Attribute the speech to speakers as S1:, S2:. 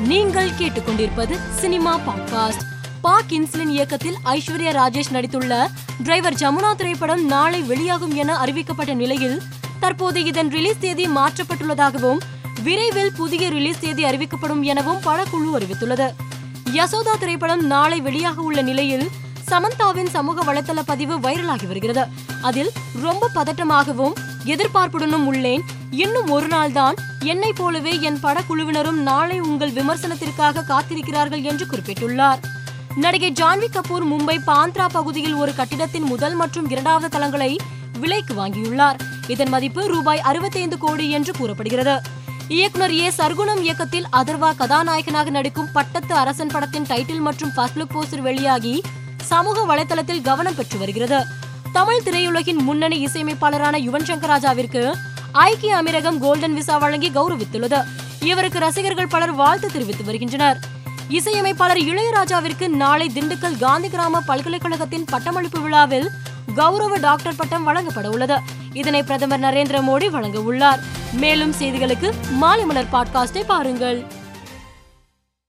S1: நீங்கள் கேட்டுக்கொண்டிருப்பது cinema podcast. பாக் insulin இயக்கத்தில் ஐஸ்வர்யா ராஜேஷ் நடித்துள்ள டிரைவர் ஜமுனா திரைப்படம் நாளை வெளியாகும் என அறிவிக்கப்பட்ட நிலையில் தற்போது இதன் ரிலீஸ் தேதி மாற்றப்பட்டுள்ளதாகவும் விரைவில் புதிய ரிலீஸ் தேதி அறிவிக்கப்படும் எனவும் படக்குழு அறிவித்துள்ளது. யசோதா திரைப்படம் நாளை வெளியாக உள்ள நிலையில் சமந்தாவின் சமூக வலைத்தள பதிவு வைரலாகி வருகிறது. அதில் ரொம்ப பதட்டமாகவும் எதிர்பார்ப்புடனும் உள்ளேன் இன்னும் ஒரு நாள் தான் என்னை போலவே என் படக்குழுவினரும் நாளை உங்கள் விமர்சனத்திற்காக காத்திருக்கிறார்கள் என்று குறிப்பிட்டுள்ளார். நடிகை ஜான்வி கபூர் மும்பை பாந்த்ரா பகுதியில் ஒரு கட்டிடத்தின் முதல் மற்றும் இரண்டாவது தளங்களை விலைக்கு வாங்கியுள்ளார். இதன் மதிப்பு ரூபாய் 65 கோடி என்று கூறப்படுகிறது. இயக்குனர் ஏ. சர்குணம் இயக்கத்தில் அதர்வா கதாநாயகனாக நடிக்கும் பட்டத்து அரசன் படத்தின் டைட்டில் மற்றும் ஃபர்ஸ்ட் லுக் போஸ்டர் வெளியாகி சமூக வலைதளத்தில் கவனம் பெற்று வருகிறது. தமிழ் திரையுலகின் முன்னணி இசையமைப்பாளரான யுவன் சங்கர் ராஜாவிற்கு ஐக்கிய அமீரகம் கோல்டன் விசா வழங்கி கௌரவித்துள்ளது. இவருக்கு ரசிகர்கள் பலர் வாழ்த்து தெரிவித்து வருகின்றனர். இசையமைப்பாளர் இளையராஜாவிற்கு நாளை திண்டுக்கல் காந்தி கிராம பல்கலைக்கழகத்தின் பட்டமளிப்பு விழாவில் கௌரவ டாக்டர் பட்டம் வழங்கப்பட உள்ளது. இதனை பிரதமர் நரேந்திர மோடி வழங்க உள்ளார். மேலும் செய்திகளுக்கு மாலை மலர் பாட்காஸ்டை பாருங்கள்.